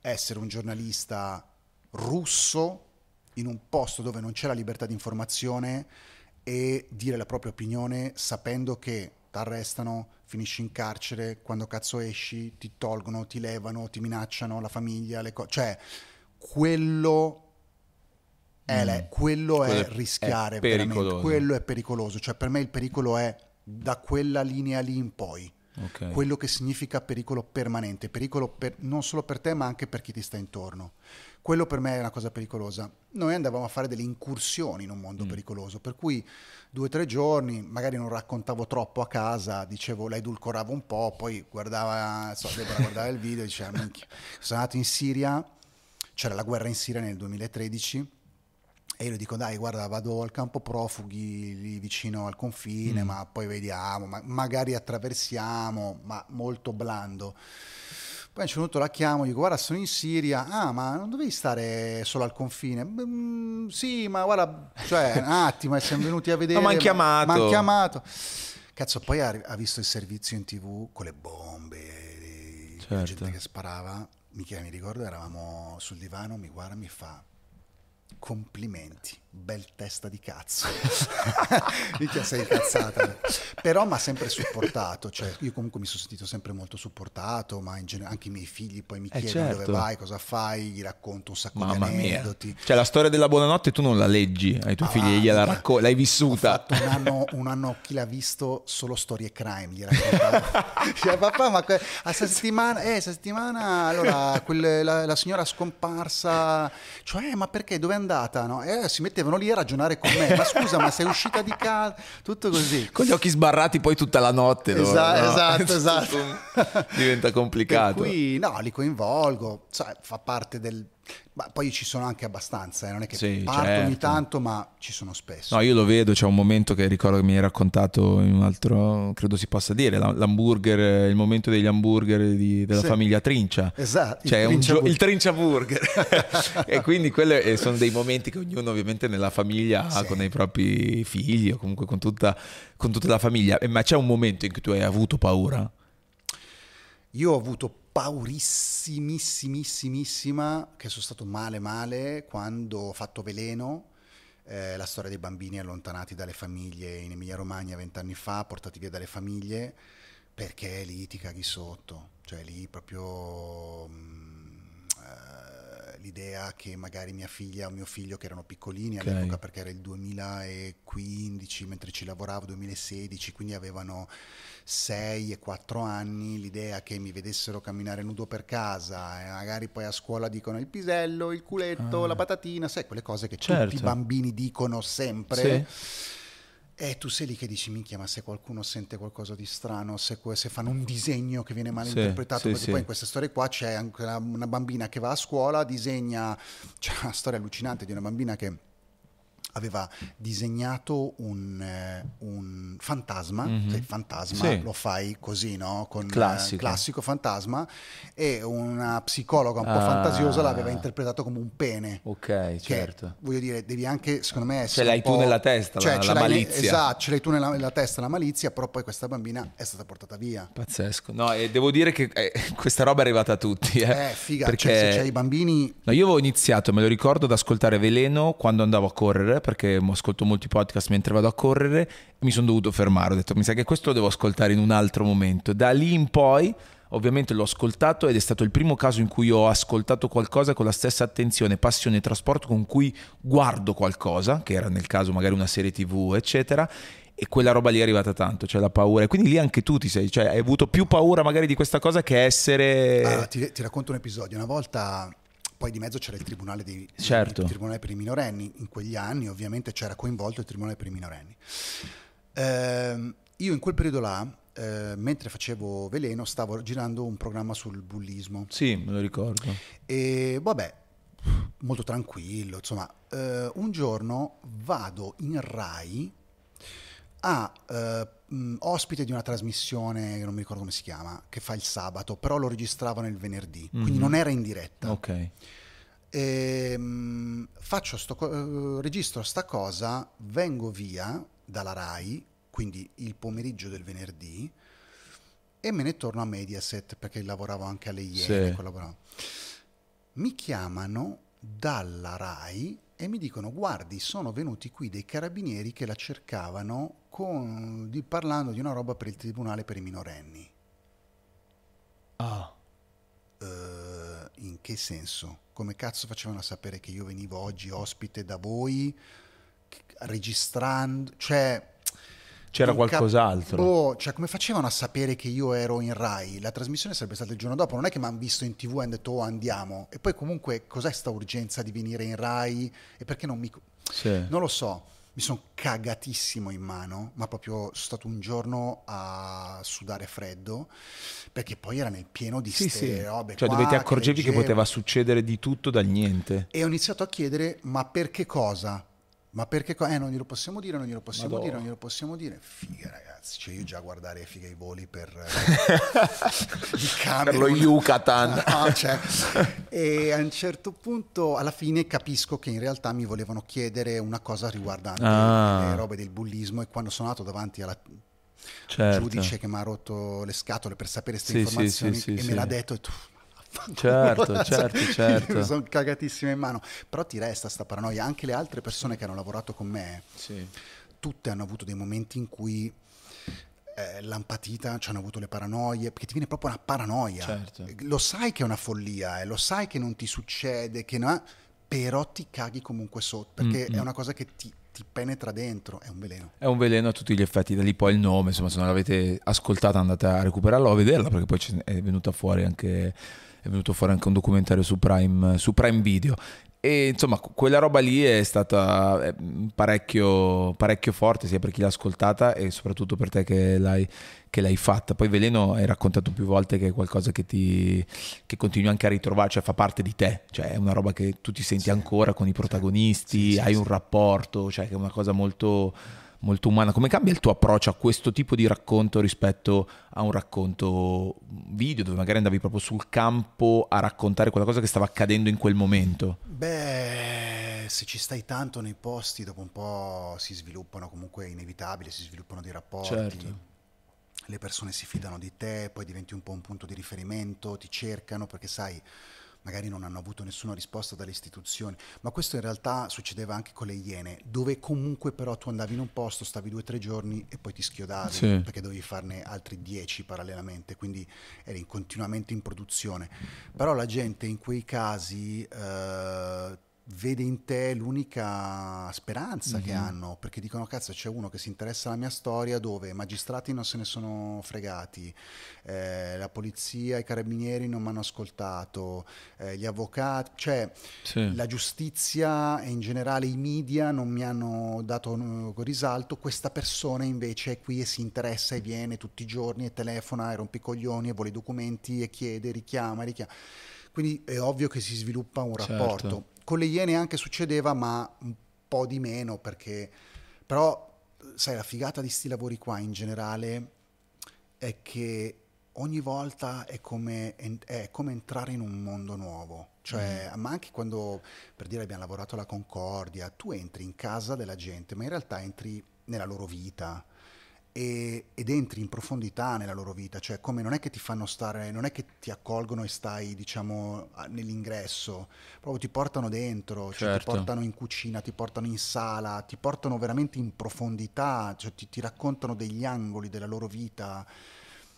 essere un giornalista russo in un posto dove non c'è la libertà di informazione e dire la propria opinione sapendo che ti arrestano, finisci in carcere, quando cazzo esci ti tolgono, ti levano, ti minacciano la famiglia, le cose. Cioè, quello è, le- quello è Quello è- rischiare è. Quello è pericoloso. Cioè, per me il pericolo è da quella linea lì in poi. Ok. Quello che significa pericolo permanente, pericolo per- non solo per te ma anche per chi ti sta intorno. Quello per me è una cosa pericolosa. Noi andavamo a fare delle incursioni in un mondo Mm. pericoloso, per cui due o tre giorni, magari non raccontavo troppo a casa, dicevo, la edulcoravo un po', poi guardava, so, Deborah guardava il video e diceva, minchia, sono andato in Siria, c'era la guerra in Siria nel 2013 e io le dico, dai, guarda, vado al campo profughi lì vicino al confine, ma poi vediamo, ma- magari attraversiamo, ma molto blando. Poi a un certo punto la chiamo, dico, guarda, sono in Siria, ah, ma non dovevi stare solo al confine? "Mm, sì, ma guarda, cioè, un [laughs] attimo, eh, siamo venuti a vedere. m'han chiamato." M'han chiamato. Cazzo, poi ha, ha visto il servizio in tv con le bombe, e la Certo. gente che sparava. Michele, mi ricordo, eravamo sul divano, mi guarda, mi fa complimenti, bel testa di cazzo. [laughs] Mica sei incazzata. Però mi ha sempre supportato, cioè io comunque mi sono sentito sempre molto supportato, ma in genere anche i miei figli poi mi Eh, chiedono certo. dove vai, cosa fai, gli racconto un sacco Mamma di mia. aneddoti. Cioè la storia della buonanotte tu non la leggi ai tuoi Ah, figli, gliela racconti, l'hai vissuta. un anno, un anno chi l'ha visto solo storie crime, gli raccontavo. [laughs] Cioè, papà, ma que- a settimana, eh, settimana, allora, quel- la, la signora scomparsa, cioè, ma perché, dove è andata? No? Eh, si mettevano lì a ragionare con me, ma scusa, ma sei uscita di casa? Tutto così. Con gli occhi sbarrati poi tutta la notte. Esa- no? esatto, [laughs] esatto. Diventa complicato. Per cui, no, li coinvolgo, sai, fa parte del... Ma poi ci sono anche abbastanza, eh, non è che Sì, parto ogni certo. tanto, ma ci sono spesso. No, io lo vedo, c'è un momento che ricordo che mi hai raccontato in un altro, credo si possa dire, l'hamburger, il momento degli hamburger di- della Sì. famiglia Trincia. Esatto, il Cioè un Trincia il Trincia Burger. [laughs] e quindi quelli eh, sono dei momenti che ognuno ovviamente nella famiglia ha Sì. con i propri figli o comunque con tutta, con tutta la famiglia. Eh, Ma c'è un momento in cui tu hai avuto paura? Io ho avuto paurissimissimissima che sono stato male male quando ho fatto Veleno, eh, la storia dei bambini allontanati dalle famiglie in Emilia Romagna vent'anni fa, portati via dalle famiglie, perché lì ti caghi sotto, cioè lì proprio mm, eh, l'idea che magari mia figlia o mio figlio che erano piccolini Ok. all'epoca perché era il 2015 mentre ci lavoravo 2016 quindi avevano 6 e 4 anni l'idea che mi vedessero camminare nudo per casa e magari poi a scuola dicono il pisello il culetto Ah. la patatina sai quelle cose che Certo. tutti i bambini dicono sempre e tu sei lì che dici, minchia, ma se qualcuno sente qualcosa di strano, se, se fanno un disegno che viene mal Sì, interpretato, sì, perché sì. poi in queste storie qua c'è anche una bambina che va a scuola, disegna, c'è una storia allucinante di una bambina che aveva disegnato un, eh, un fantasma, Mhm. sai, il fantasma Sì. lo fai così, no? Con eh, Classico. classico fantasma e una psicologa un po' Ah. fantasiosa l'aveva interpretato come un pene. Ok, Che, certo. voglio dire, devi anche, secondo me, Ce essere l'hai un tu nella testa, la- ce la l'hai ne- malizia. Esatto, ce l'hai tu nella, nella testa la malizia, però poi questa bambina è stata portata via. Pazzesco. No, e devo dire che eh, questa roba è arrivata a tutti. Eh, Eh, figa, perché cioè, se c'hai i bambini... No, io avevo iniziato, me lo ricordo, ad ascoltare Veleno quando andavo a correre, perché ascolto molti podcast mentre vado a correre, e mi sono dovuto fermare. Ho detto, mi sa che questo lo devo ascoltare in un altro momento. Da lì in poi, ovviamente l'ho ascoltato ed è stato il primo caso in cui ho ascoltato qualcosa con la stessa attenzione, passione e trasporto con cui guardo qualcosa, che era nel caso magari una serie tv, eccetera. E quella roba lì è arrivata tanto, cioè la paura. E quindi lì anche tu ti sei, cioè hai avuto più paura magari di questa cosa che essere... Allora, ti, ti racconto un episodio. Una volta, poi di mezzo c'era il tribunale, dei, Certo. il tribunale per i minorenni. In quegli anni, ovviamente, c'era coinvolto il tribunale per i minorenni. Ehm, io in quel periodo là, eh, mentre facevo veleno, stavo girando un programma sul bullismo. Sì, me lo ricordo. E vabbè, molto tranquillo, insomma, eh, un giorno vado in Rai a eh, mh, ospite di una trasmissione, che non mi ricordo come si chiama, che fa il sabato, però lo registravano il venerdì, quindi Mhm. non era in diretta. Ok. Ehm, faccio sto, eh, registro sta cosa, vengo via dalla Rai, quindi il pomeriggio del venerdì, e me ne torno a Mediaset perché lavoravo anche alle Iene. Sì. Mi chiamano dalla Rai e mi dicono: Guardi, sono venuti qui dei carabinieri che la cercavano con- di- parlando di una roba per il tribunale per i minorenni. Ah. Eh, in che senso? Come cazzo facevano a sapere che io venivo oggi ospite da voi, registrando? Cioè, C'era non cap- qualcos'altro. boh, cioè, come facevano a sapere che io ero in Rai? La trasmissione sarebbe stata il giorno dopo, non è che mi hanno visto in tv e hanno detto oh andiamo. E poi comunque cos'è sta urgenza di venire in Rai? E perché non mi... Sì. Non lo so, mi sono cagatissimo in mano, ma proprio sono stato un giorno a sudare freddo, perché poi era nel pieno di Sì, sì. robe Cioè, qua dove ti accorgevi che leggevo. poteva succedere di tutto dal niente. E ho iniziato a chiedere, ma perché cosa? Ma perché Eh, non glielo possiamo dire, non glielo possiamo Madò. dire, non glielo possiamo dire. Figa ragazzi, cioè io già a guardare figa i voli per... [laughs] eh, Per lo. Yucatan. No, cioè, e a un certo punto, alla fine, capisco che in realtà mi volevano chiedere una cosa riguardante Ah. le robe del bullismo. E quando sono andato davanti alla Certo. giudice che mi ha rotto le scatole per sapere queste Sì, informazioni sì, sì, e me l'ha detto, e tu, Certo, cioè, certo, [laughs] certo. mi sono cagatissimo in mano. Però ti resta sta paranoia. Anche le altre persone che hanno lavorato con me, Sì. tutte hanno avuto dei momenti in cui eh, l'empatita, ci hanno avuto le paranoie, perché ti viene proprio una paranoia. Certo. Lo sai che è una follia, eh, lo sai che non ti succede, che no, però ti caghi comunque sotto, perché Mm, è mm. una cosa che ti, ti penetra dentro, è un veleno. È un veleno a tutti gli effetti, da lì poi il nome, insomma se non l'avete ascoltata andate a recuperarlo a vederla perché poi è venuta fuori anche, è venuto fuori anche un documentario su Prime, su Prime Video. E insomma quella roba lì è stata eh, parecchio, parecchio forte sia per chi l'ha ascoltata e soprattutto per te che l'hai, che l'hai fatta. Poi Veleno hai raccontato più volte che è qualcosa che ti che continui anche a ritrovare, cioè fa parte di te, cioè è una roba che tu ti senti Sì. ancora con i protagonisti, Sì, sì, hai un rapporto, cioè che è una cosa molto, molto umana. Come cambia il tuo approccio a questo tipo di racconto rispetto a un racconto video dove magari andavi proprio sul campo a raccontare quella cosa che stava accadendo in quel momento? Beh, se ci stai tanto nei posti, dopo un po' si sviluppano comunque è inevitabile, si sviluppano dei rapporti. Certo. Le persone si fidano di te, poi diventi un po' un punto di riferimento, ti cercano perché sai, magari non hanno avuto nessuna risposta dalle istituzioni, ma questo in realtà succedeva anche con le Iene, dove comunque però tu andavi in un posto, stavi due o tre giorni e poi ti schiodavi, Sì. perché dovevi farne altri dieci parallelamente, quindi eri continuamente in produzione. Però la gente in quei casi eh, vede in te l'unica speranza che hanno, perché dicono cazzo c'è uno che si interessa alla mia storia dove i magistrati non se ne sono fregati, eh, la polizia, i carabinieri non mi hanno ascoltato, eh, gli avvocati, cioè Sì. la giustizia e in generale i media non mi hanno dato eh, risalto, questa persona invece è qui e si interessa e viene tutti i giorni e telefona e rompe i coglioni e vuole i documenti e chiede, richiama, richiama. Quindi è ovvio che si sviluppa un Certo. rapporto. Con le Iene anche succedeva, ma un po' di meno perché però sai la figata di sti lavori qua in generale è che ogni volta è come, è come entrare in un mondo nuovo. Cioè, ma anche quando, per dire, abbiamo lavorato alla Concordia, tu entri in casa della gente, ma in realtà entri nella loro vita e- ed entri in profondità nella loro vita. Cioè, come non è che ti fanno stare, non è che ti accolgono e stai, diciamo, nell'ingresso, proprio ti portano dentro, cioè ti Certo. portano in cucina, ti portano in sala, ti portano veramente in profondità, cioè ti, ti raccontano degli angoli della loro vita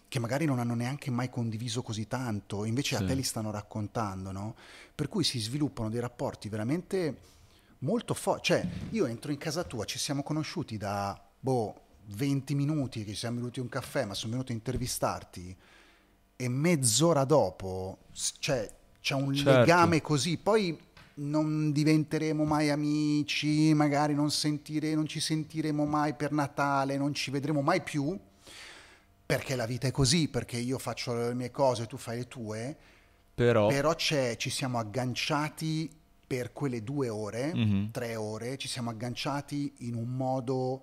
che magari non hanno neanche mai condiviso così tanto, invece Sì. a te li stanno raccontando, no? Per cui si sviluppano dei rapporti veramente molto forti. Cioè, io entro in casa tua, ci siamo conosciuti da, boh, 20 minuti che ci siamo bevuti un caffè, ma sono venuto a intervistarti e mezz'ora dopo cioè, c'è un Certo. legame così, poi non diventeremo mai amici, magari non, sentire, non ci sentiremo mai per Natale, non ci vedremo mai più, perché la vita è così, perché io faccio le mie cose, tu fai le tue, Però, però c'è- ci siamo agganciati per quelle due ore, Mhm. tre ore, ci siamo agganciati in un modo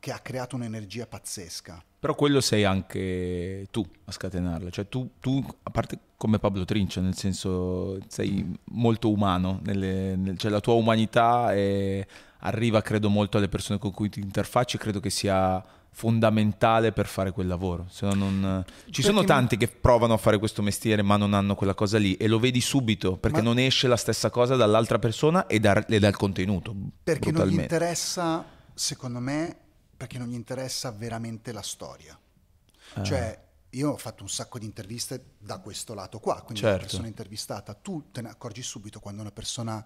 che ha creato un'energia pazzesca. però quello sei anche tu a scatenarlo. Cioè tu, tu, a parte come Pablo Trincia, nel senso sei molto umano, nelle- nel- cioè la tua umanità è- arriva credo molto alle persone con cui ti interfacci credo che sia fondamentale per fare quel lavoro. Se no non- Ci sono Perché mi- tanti che provano a fare questo mestiere ma non hanno quella cosa lì e lo vedi subito perché Ma- non esce la stessa cosa dall'altra persona e, da- e dal contenuto. Perché non gli interessa, secondo me, perché non gli interessa veramente la storia. Ah. Cioè, io ho fatto un sacco di interviste da questo lato qua, quindi Certo. la persona intervistata, tu te ne accorgi subito quando una persona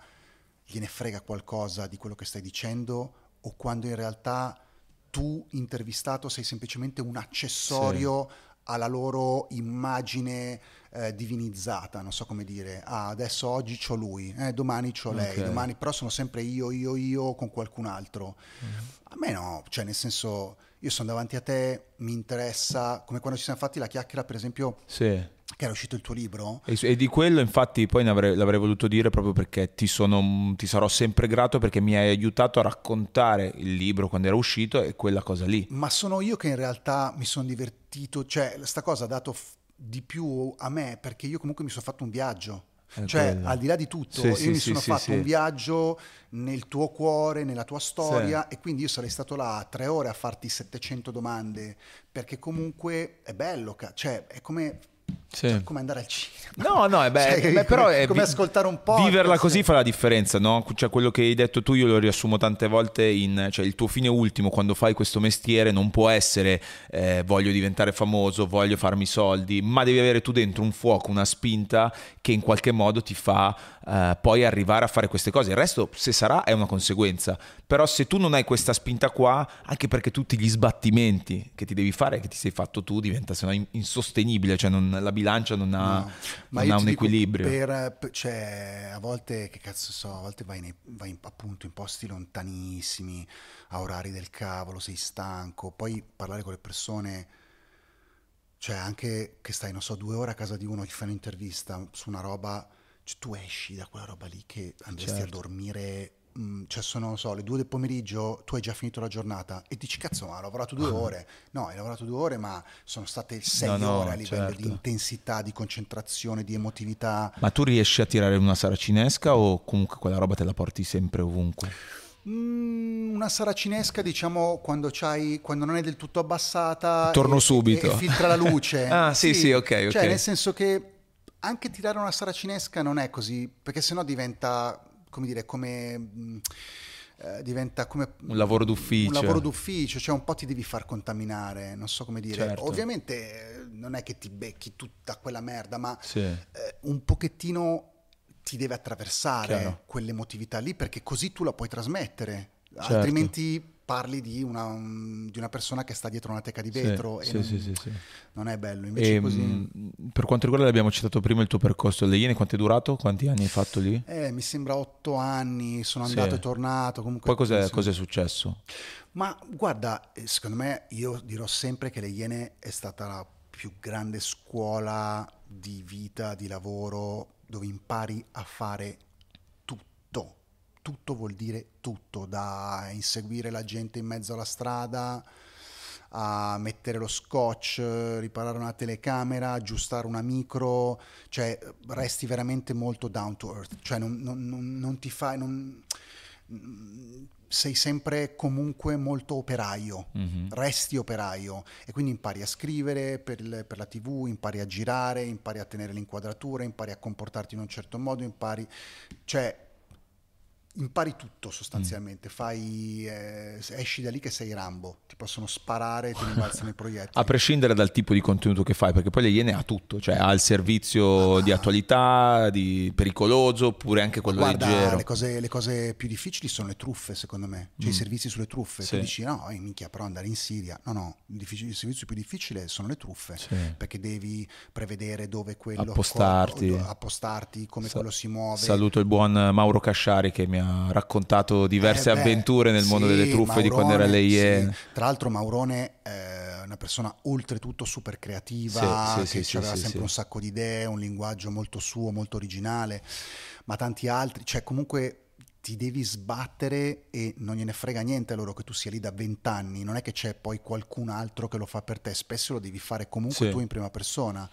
gliene frega qualcosa di quello che stai dicendo o quando in realtà tu intervistato sei semplicemente un accessorio alla loro immagine eh, divinizzata, non so come dire, ah, adesso oggi c'ho lui, eh, domani c'ho lei, Ok. domani però sono sempre io, io, io con qualcun altro. Mm-hmm. A me no, cioè nel senso, io sono davanti a te, mi interessa, come quando ci siamo fatti la chiacchiera per esempio Sì. che era uscito il tuo libro, E, e di quello infatti poi avrei- l'avrei voluto dire proprio perché ti, sono, ti sarò sempre grato perché mi hai aiutato a raccontare il libro quando era uscito e quella cosa lì. ma sono io che in realtà mi sono divertito, cioè sta cosa ha dato f- di più a me perché io comunque mi sono fatto un viaggio. È Cioè, quello. al di là di tutto, Sì, io sì, mi sono sì, fatto un viaggio nel tuo cuore, nella tua storia, e quindi io sarei stato là tre ore a farti 700 domande, perché comunque è bello, cioè è come, Sì. cioè, come andare al cinema. No, no, è beh, Cioè, beh, però come- è come vi- ascoltare un podcast. Viverla così fa la differenza, no? Cioè quello che hai detto tu io lo riassumo tante volte in cioè il tuo fine ultimo quando fai questo mestiere non può essere eh, voglio diventare famoso, voglio farmi soldi, ma devi avere tu dentro un fuoco, una spinta che in qualche modo ti fa eh, poi arrivare a fare queste cose. Il resto se sarà è una conseguenza, però se tu non hai questa spinta qua, anche perché tutti gli sbattimenti che ti devi fare, che ti sei fatto tu, diventa se no insostenibile, cioè non- la bilancia non ha, No, non ha un equilibrio. per- cioè, a volte, che cazzo so, a volte vai, nei- vai in- appunto in posti lontanissimi, a orari del cavolo, sei stanco, poi parlare con le persone, cioè anche che stai, non so, due ore a casa di uno, gli fai un'intervista su una roba, cioè, tu esci da quella roba lì che andresti Certo. a dormire. Mm, Cioè sono, non so, le due del pomeriggio, tu hai già finito la giornata e dici cazzo ma ho lavorato due ore. No, hai lavorato due ore ma sono state sei No, no, ore a livello certo. di intensità, di concentrazione, di emotività. Ma tu riesci a tirare una saracinesca o comunque quella roba te la porti sempre ovunque? Mm, una saracinesca, diciamo, quando, c'hai, quando non è del tutto abbassata. Torno e- subito. E, filtra la luce. [laughs] Ah, sì, sì, ok, ok. Cioè, nel senso che anche tirare una saracinesca non è così, perché sennò diventa, come dire, come... mh, eh, diventa come Un lavoro d'ufficio. un lavoro d'ufficio, cioè un po' ti devi far contaminare, non so come dire. Certo. Ovviamente eh, non è che ti becchi tutta quella merda, ma Sì. eh, un pochettino ti deve attraversare Chiaro. quell'emotività lì perché così tu la puoi trasmettere. Certo. Altrimenti parli di una, un- di una persona che sta dietro una teca di Sì, vetro e sì, non, sì, sì, sì. non è bello. Invece E, così... mh, per quanto riguarda, l'abbiamo citato prima il tuo percorso alle Iene, quanto è durato? Quanti anni hai fatto lì? Eh, mi sembra otto anni, sono Sì. andato e tornato. Comunque, Poi cos'è, sì. cos'è successo? Ma guarda, eh, secondo me io dirò sempre che le Iene è stata la più grande scuola di vita, di lavoro, dove impari a fare tutto. Vuol dire tutto, da inseguire la gente in mezzo alla strada a mettere lo scotch, riparare una telecamera, aggiustare una micro, cioè resti veramente molto down to earth, cioè non, non- non- non ti fai... non- sei sempre comunque molto operaio, Mhm. resti operaio e quindi impari a scrivere per, il- per la tv, impari a girare, impari a tenere l'inquadratura, impari a comportarti in un certo modo, impari, cioè impari tutto sostanzialmente, fai, eh, esci da lì che sei Rambo, ti possono sparare e ti rimbalzano i [laughs] proiettili. A prescindere dal tipo di contenuto che fai, perché poi le Iene ha tutto, cioè ha il servizio di attualità, di pericoloso, oppure anche quello Guarda, leggero. le cose, le cose più difficili sono le truffe, secondo me. Cioè, i servizi sulle truffe. Mm. Sì. Tu dici, no, eh, minchia, però andare in Siria. No, no, il, il servizio più difficile sono le truffe. Sì. Perché devi prevedere dove quello... Appostarti. co- appostarti, come Sa- quello si muove. Saluto il buon Mauro Casciari che mi ha raccontato diverse Eh beh, avventure nel mondo sì, delle truffe di quando era Maurone, Iene. sì. Tra l'altro Maurone è una persona oltretutto super creativa, Sì, che sì, aveva sempre un sacco di idee, un linguaggio molto suo, molto originale, ma tanti altri, cioè comunque ti devi sbattere e non gliene frega niente a loro che tu sia lì da vent'anni, non è che c'è poi qualcun altro che lo fa per te, spesso lo devi fare comunque tu in prima persona.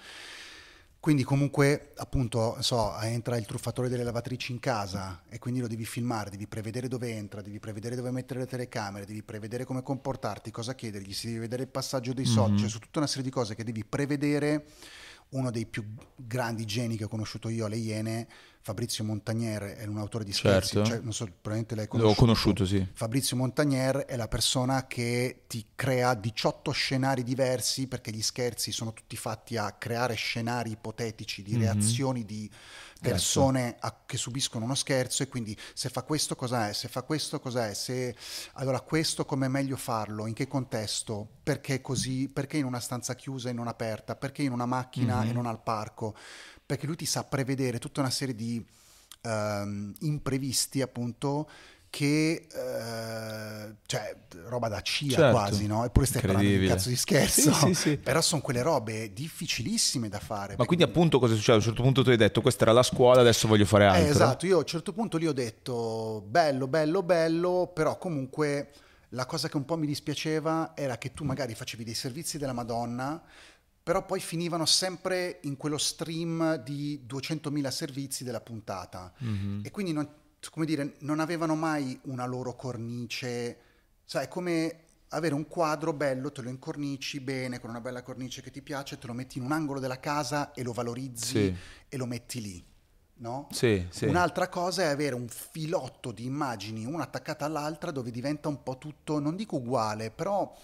Quindi comunque, appunto, so, entra il truffatore delle lavatrici in casa e quindi lo devi filmare, devi prevedere dove entra, devi prevedere dove mettere le telecamere, devi prevedere come comportarti, cosa chiedergli, si deve vedere il passaggio dei soldi, Mhm. cioè su tutta una serie di cose che devi prevedere. Uno dei più grandi geni che ho conosciuto io alle Iene, Fabrizio Montagnier, è un autore di scherzi, Certo. cioè, non so, probabilmente l'hai L'ho conosciuto, sì. Fabrizio Montagnier è la persona che ti crea 18 scenari diversi perché gli scherzi sono tutti fatti a creare scenari ipotetici di Mhm. reazioni di persone a- che subiscono uno scherzo e quindi se fa questo cosa è, se fa questo cosa è, se allora questo come è meglio farlo, in che contesto, perché così, perché in una stanza chiusa e non aperta, perché in una macchina Mhm. e non al parco, perché lui ti sa prevedere tutta una serie di ehm, imprevisti appunto che eh, cioè roba da CIA Certo. quasi no? eppure stai parlando di cazzo di scherzo Sì, sì, sì. però sono quelle robe difficilissime da fare Ma perché- quindi appunto cosa è successo? A un certo punto tu hai detto questa era la scuola, adesso voglio fare altro. Eh, esatto, io a un certo punto lì ho detto bello, bello, bello, però comunque la cosa che un po' mi dispiaceva era che tu magari facevi dei servizi della Madonna, però poi finivano sempre in quello stream di 200.000 servizi della puntata Mhm. e quindi non, come dire, non avevano mai una loro cornice, sai, è come avere un quadro bello, te lo incornici bene, con una bella cornice che ti piace, te lo metti in un angolo della casa e lo valorizzi Sì. e lo metti lì, no? Sì, sì. Un'altra cosa è avere un filotto di immagini una attaccata all'altra dove diventa un po' tutto, non dico uguale, però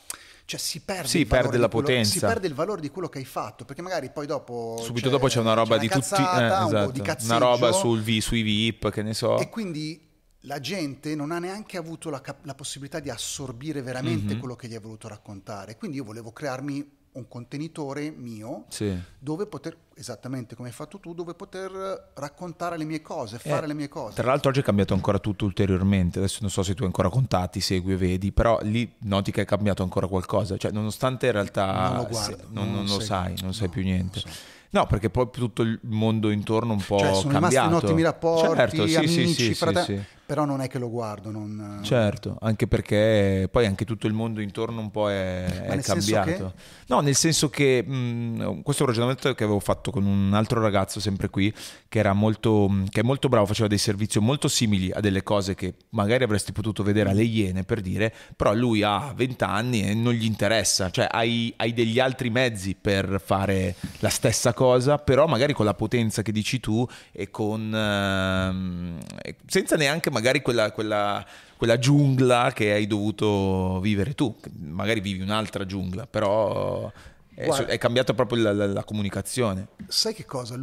cioè, si perde, valore perde la quello- potenza. si perde il valore di quello che hai fatto, perché magari poi dopo... Subito dopo c'è una roba di tutti, eh, cazzata, un esatto. di una roba sul V, sui VIP, che ne so. E quindi la gente non ha neanche avuto la, cap- la possibilità di assorbire veramente Mhm. quello che gli hai voluto raccontare. Quindi io volevo crearmi un contenitore mio Sì. dove poter, esattamente come hai fatto tu, dove poter raccontare le mie cose, fare Eh, le mie cose. Tra l'altro oggi è cambiato ancora tutto ulteriormente, adesso non so se tu hai ancora contatti, segui e vedi, però lì noti che è cambiato ancora qualcosa, cioè nonostante in realtà Non lo guardo, se- non, non non lo sai, non sai no, più non niente. No, perché poi tutto il mondo intorno un po' Cioè, sono rimasti cambiato. in ottimi rapporti, Certo, sì, amici, sì, fratelli. sì. Però non è che lo guardo. Non... Certo, anche perché poi anche tutto il mondo intorno un po' è, è cambiato. Che... No, nel senso che mh, questo è un ragionamento che avevo fatto con un altro ragazzo sempre qui, che, era molto, che è molto bravo, faceva dei servizi molto simili a delle cose che magari avresti potuto vedere alle Iene per dire, però lui ha 20 anni e non gli interessa, cioè hai, hai degli altri mezzi per fare la stessa cosa, però magari con la potenza che dici tu e con... Ehm, senza neanche magari quella, quella, quella, giungla che hai dovuto vivere tu. Magari vivi un'altra giungla, però è, Guarda, è cambiata proprio la, la, la, comunicazione. Sai che cosa?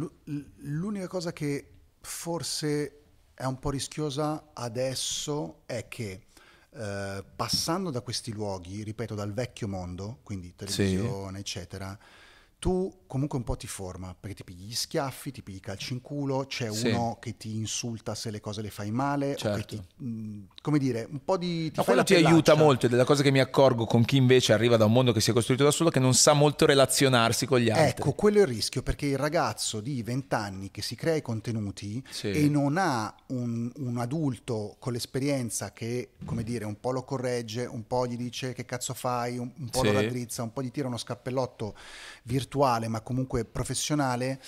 L'unica cosa che forse è un po' rischiosa adesso è che eh, passando da questi luoghi, ripeto, dal vecchio mondo, quindi televisione, sì. eccetera, tu comunque un po' ti forma, perché ti pigli gli schiaffi, ti pigli i calci in culo, c'è sì. uno che ti insulta se le cose le fai male, certo. ti, mh, come dire, un po' di... Ti Ma quello ti aiuta molto, è della cosa che mi accorgo con chi invece arriva da un mondo che si è costruito da solo, che non sa molto relazionarsi con gli altri. Ecco, quello è il rischio, perché il ragazzo di 20 anni che si crea i contenuti sì. e non ha un, un adulto con l'esperienza che, come dire, un po' lo corregge, un po' gli dice che cazzo fai, un, un po' sì. lo raddrizza, un po' gli tira uno scappellotto virtuale, virtuale ma comunque professionale,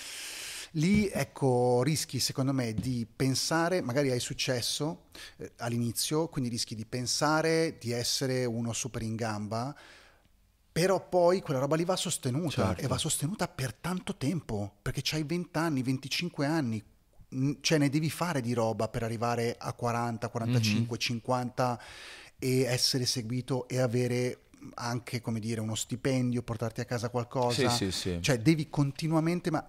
lì ecco rischi secondo me di pensare, magari hai successo eh, all'inizio, quindi rischi di pensare di essere uno super in gamba, però poi quella roba lì va sostenuta certo. e va sostenuta per tanto tempo, perché hai 20 anni, 25 anni, cioè ne devi fare di roba per arrivare a 40, 45, mm-hmm. 50 e essere seguito e avere anche come dire uno stipendio, portarti a casa qualcosa, sì, sì, sì. cioè devi continuamente, ma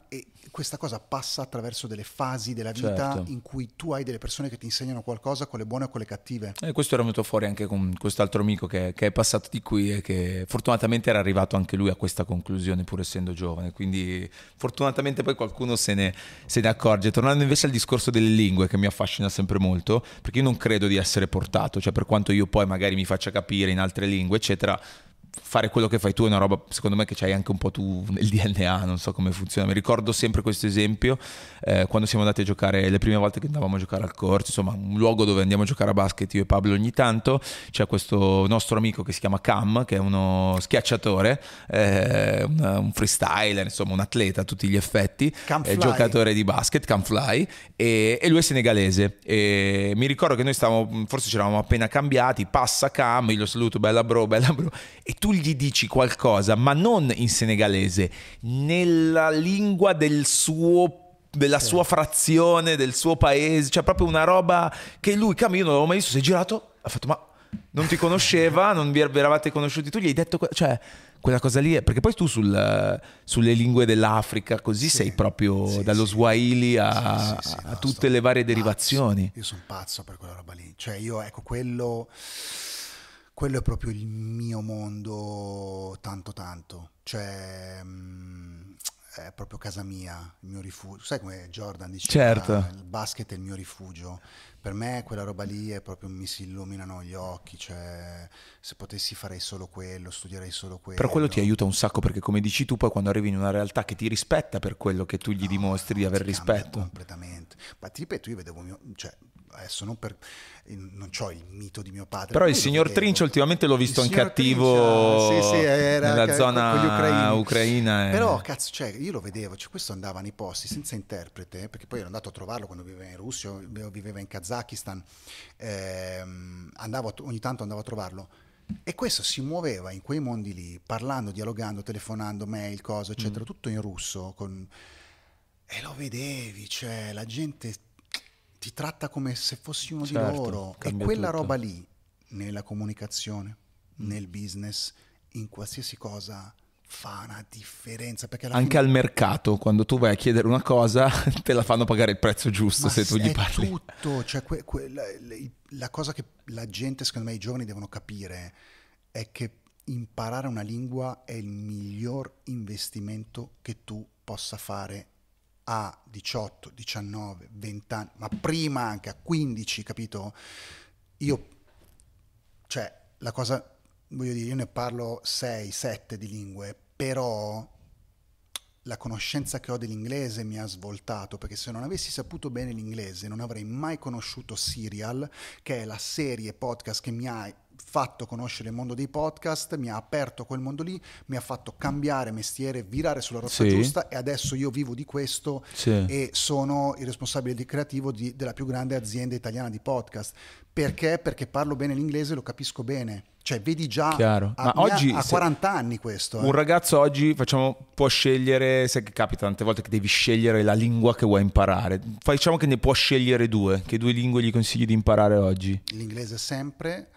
questa cosa passa attraverso delle fasi della vita certo. in cui tu hai delle persone che ti insegnano qualcosa, con le buone e con le cattive. E questo era venuto fuori anche con quest'altro amico che, che, è passato di qui e che fortunatamente era arrivato anche lui a questa conclusione pur essendo giovane, quindi fortunatamente poi qualcuno se ne, se ne accorge. Tornando invece al discorso delle lingue che mi affascina sempre molto, perché io non credo di essere portato, cioè per quanto io poi magari mi faccia capire in altre lingue, eccetera, fare quello che fai tu è una roba, secondo me, che c'hai anche un po' tu nel [laughs] DNA, non so come funziona. Mi ricordo sempre questo esempio eh, quando siamo andati a giocare, le prime volte che andavamo a giocare al corso, insomma, un luogo dove andiamo a giocare a basket io e Pablo ogni tanto, c'è questo nostro amico che si chiama Cam, che è uno schiacciatore, eh, un, freestyler, insomma, un atleta a tutti gli effetti, è giocatore di basket, Cam Fly, e, e lui è senegalese. E mi ricordo che noi stavamo, forse ci eravamo appena cambiati, passa Cam, io lo saluto, bella bro, bella bro, e tu gli dici qualcosa, ma non in senegalese, nella lingua del suo della sua frazione, del suo paese, cioè proprio una roba che lui, Cam, io non l'avevo mai visto, si è girato, ha fatto ma non ti conosceva, [laughs] non vi eravate conosciuti, tu gli hai detto, cioè quella cosa lì, è, perché poi tu sul, sulle lingue dell'Africa così sì, sei proprio sì, dallo sì. Swahili a, sì, a tutte le varie pazzo. derivazioni. Io sono pazzo per quella roba lì, cioè io ecco quello quello è proprio il mio mondo tanto tanto, cioè mh, è proprio casa mia, il mio rifugio. Sai come Jordan dice? Certo. il basket è il mio rifugio. Per me quella roba lì è proprio mi si illuminano gli occhi, cioè se potessi farei solo quello, studierei solo quello. Però quello ti aiuta un sacco perché come dici tu poi quando arrivi in una realtà che ti rispetta per quello che tu gli no, dimostri di aver rispetto. Completamente. Ma ti ripeto, io vedevo mio, cioè adesso non per non ho il mito di mio padre. Però il signor Trinci ultimamente l'ho visto in cattivo sì, sì, nella zona ucraina. E... Però cazzo, cioè, io lo vedevo, cioè, questo andava nei posti senza interprete, perché poi ero andato a trovarlo quando viveva in Russia, viveva in Kazakistan, ehm, andavo, ogni tanto andavo a trovarlo. E questo si muoveva in quei mondi lì, parlando, dialogando, telefonando, mail, cose, eccetera, mm. tutto in russo. Con... E lo vedevi, cioè la gente ti tratta come se fossi uno certo, di loro. E quella tutto. roba lì, nella comunicazione, nel business, in qualsiasi cosa fa una differenza. Anche fine... al mercato, quando tu vai a chiedere una cosa, [laughs] te la fanno pagare il prezzo giusto Ma se tu gli parli. tutto, cioè que, que, la, la cosa che la gente, secondo me, i giovani devono capire è che imparare una lingua è il miglior investimento che tu possa fare a 18, 19, 20 anni, ma prima anche a 15, capito? Io, cioè, la cosa, voglio dire, io ne parlo 6, 7 di lingue, però la conoscenza che ho dell'inglese mi ha svoltato, perché se non avessi saputo bene l'inglese non avrei mai conosciuto Serial, che è la serie podcast che mi ha fatto conoscere il mondo dei podcast, mi ha aperto quel mondo lì, mi ha fatto cambiare mestiere, virare sulla rotta Sì. giusta e adesso io vivo di questo Sì. e sono il responsabile di creativo di- della più grande azienda italiana di podcast. Perché? Perché parlo bene l'inglese e lo capisco bene. Cioè, vedi già Chiaro. a, Ma mi ha- oggi a se- 40 anni questo. eh. Un ragazzo oggi facciamo, può scegliere, sai che capita tante volte che devi scegliere la lingua che vuoi imparare. Facciamo che ne può scegliere due. Che due lingue gli consigli di imparare oggi? l'inglese sempre.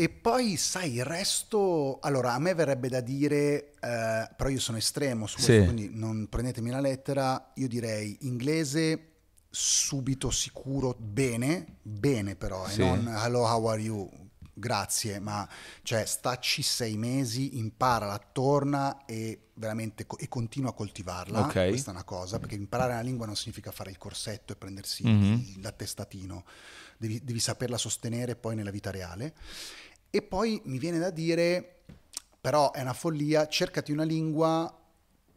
E poi, sai, il resto... Allora, a me verrebbe da dire, eh, però io sono estremo su questo, Sì. quindi non prendetemi la lettera, io direi inglese subito sicuro, bene, bene però, Sì. e non hello, how are you, grazie, ma cioè stacci sei mesi, imparala, torna e veramente co- e continua a coltivarla, Ok. questa è una cosa, perché imparare una lingua non significa fare il corsetto e prendersi Mhm. il- l'attestatino, devi, devi saperla sostenere poi nella vita reale. E poi mi viene da dire, però è una follia, cercati una lingua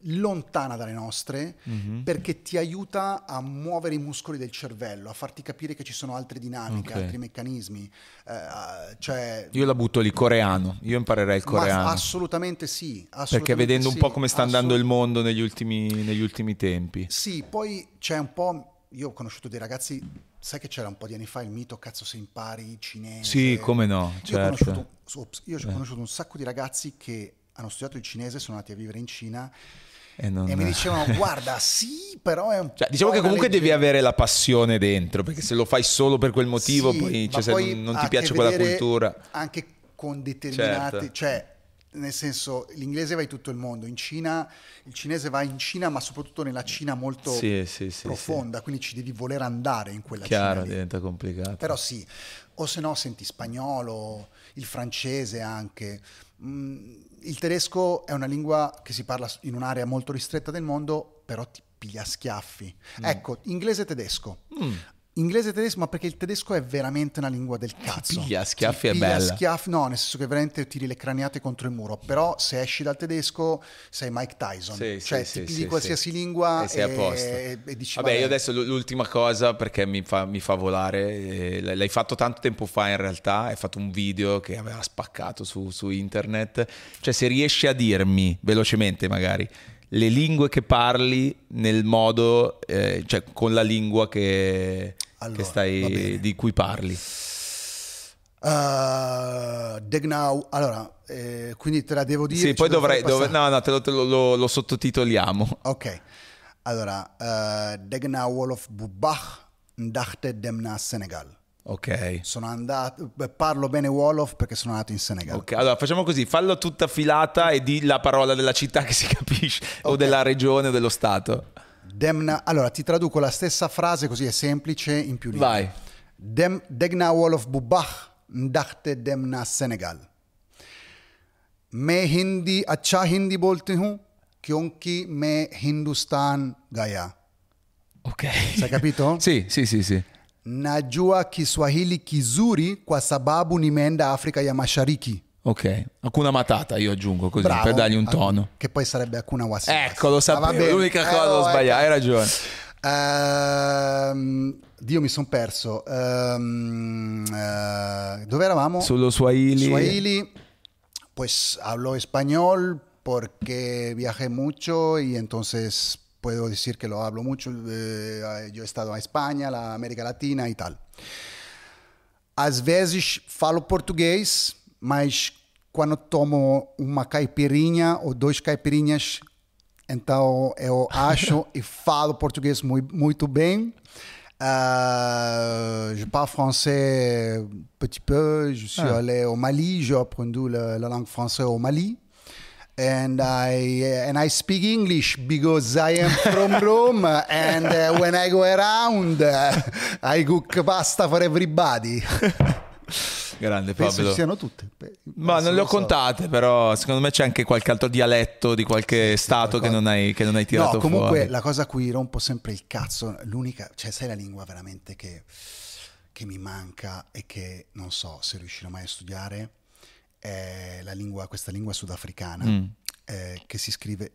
lontana dalle nostre Mhm. perché ti aiuta a muovere i muscoli del cervello, a farti capire che ci sono altre dinamiche, Ok. altri meccanismi. eh, cioè, Io la butto lì, coreano. Io imparerei il ma coreano. assolutamente sì. perché assolutamente vedendo un sì, po' come sta andando il assolut- mondo negli ultimi, negli ultimi tempi. Sì, poi c'è un po'. Io ho conosciuto dei ragazzi, sai che c'era un po' di anni fa il mito cazzo se impari cinese. Sì, come no, Io ho certo. conosciuto, io ho Eh. conosciuto un sacco di ragazzi che hanno studiato il cinese, sono andati a vivere in Cina E non- e mi [laughs] dicevano guarda sì, però è un Cioè, diciamo che comunque devi leggenda." avere la passione dentro, perché se lo fai solo per quel motivo, Sì, poi, cioè, poi non, ti piace quella cultura. Anche con determinate, Certo. cioè nel senso l'inglese va in tutto il mondo, in Cina il cinese va in Cina, ma soprattutto nella Cina molto Sì, sì, sì, profonda, quindi ci devi voler andare in quella Chiaro, Cina lì. diventa complicato. Però sì, o se no senti spagnolo, il francese anche. Mm, il tedesco è una lingua che si parla in un'area molto ristretta del mondo, però ti piglia schiaffi. Ecco, inglese e tedesco. Mm. Inglese e tedesco, ma perché il tedesco è veramente una lingua del cazzo. piglia a schiaffi Ti è piglia bella. schiaffi- no, nel senso che veramente tiri le craniate contro il muro. Però se esci dal tedesco sei Mike Tyson. Sì, cioè sì, ti pigli sì, qualsiasi lingua E sei a posto. e, e dici Vabbè, io adesso l'ultima cosa perché mi fa, mi fa volare, eh, l'hai fatto tanto tempo fa in realtà, hai fatto un video che aveva spaccato su, su internet, cioè se riesci a dirmi velocemente magari le lingue che parli nel modo, eh, cioè con la lingua che, Allora, che stai, di cui parli. Uh, Degnau, allora, eh, quindi te la devo dire. Sì, poi dovrei, passare? no, no, te lo, te lo- lo- lo sottotitoliamo. Ok, allora, uh, Degnau Wolof Bubach ndachte demna Senegal. Ok. Sono andato, beh, parlo bene Wolof perché sono andato in Senegal. Ok, allora facciamo così, fallo tutta filata e di la parola della città che si capisce, o Ok. della regione o dello stato. Demna, allora, ti traduco la stessa frase così è semplice in più lingue. Vai. Dem, Degna Wolof Bubach ndachte demna Senegal. मैं हिंदी अच्छा हिंदी बोलती हूँ क्योंकि मैं हिंदुस्तान गया Ok. Sai capito? [laughs] sì, sì, sì, sì. najua kiswahili kizuri kwa sababu nimeenda afrika ya mashariki Ok. Hakuna matata io aggiungo così, Bravo. per dargli un Ah, tono. che poi sarebbe Hakuna Wasiwasi Ecco, lo Ah, sapevo, bene. l'unica Eh, cosa ho oh, sbagliato, hai ragione. Ehm, Dio mi sono perso Ehm, eh, dove eravamo? Sullo Swahili. Swahili, pues hablo español porque viajé mucho y entonces puedo decir que lo hablo mucho. Eh, yo he estado a España, la América Latina e tal. Às vezes falo português, mas quando tomo uma caipirinha ou dois caipirinhas, então eu [laughs] acho e falo português mui- muito bem. Euh, je parle français petit peu. Je suis Ah. allé au Mali, j'ai appris la, la langue française au Mali. And I and I speak English because I am from [laughs] Rome, and uh, when I go around, uh, I cook pasta for everybody. [laughs] Grande Penso Pablo. siano tutte. Ma non le ho so. contate, però secondo me c'è anche qualche altro dialetto di qualche stato che non, hai, che non hai tirato No, comunque fuori. la cosa a cui rompo sempre il cazzo, l'unica, cioè sai la lingua veramente che, che mi manca e che non so se riuscirò mai a studiare, è la lingua, questa lingua sudafricana Mm. eh, che si scrive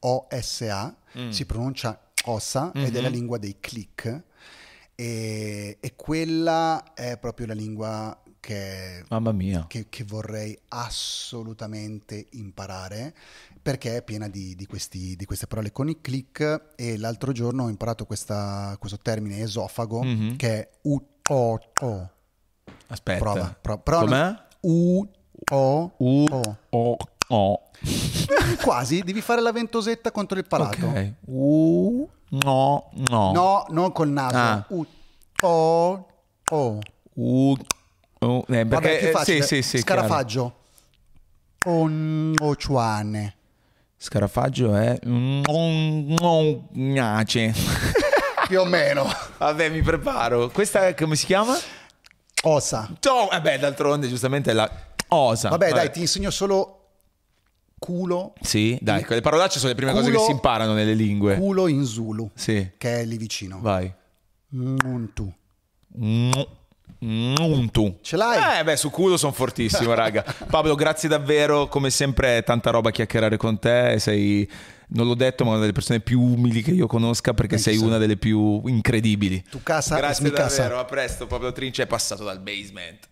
H-O-S-A, Mm. si pronuncia ossa ed Mm-hmm. è la lingua dei click e, e quella è proprio la lingua che, Mamma mia. che- che vorrei assolutamente imparare perché è piena di, di questi- di queste parole con i click e l'altro giorno ho imparato questa- questo termine esofago Mhm. che è U-O-O. Aspetta. Prova, pro- prova- Com'è? U-O-O. U O O. [laughs] Quasi, devi fare la ventosetta contro il palato. Ok. U no no. No, non col naso. Ah. U U- eh, Vabbè, perché più eh, facile. sì, sì, sì. Scarafaggio. Onciuane. Scarafaggio è gnace. [laughs] Più o meno. Vabbè, mi preparo. Questa come si chiama? Osa. Oh, vabbè, d'altronde giustamente è la osa. Vabbè, dai, ti insegno solo culo, Sì, dai, quelle parolacce sono le prime cose Culo- che si imparano nelle lingue. culo in Zulu, Sì, che è lì vicino. vai. Muntu. Mm, tu. Ce l'hai? Eh, beh, su culo sono fortissimo, raga. [laughs] Pablo, grazie davvero. Come sempre, tanta roba a chiacchierare con te. Sei, non l'ho detto, ma una delle persone più umili che io conosca perché sei una delle più incredibili. Tu casa Grazie mi casa. davvero. A presto. Pablo Trince è passato dal basement.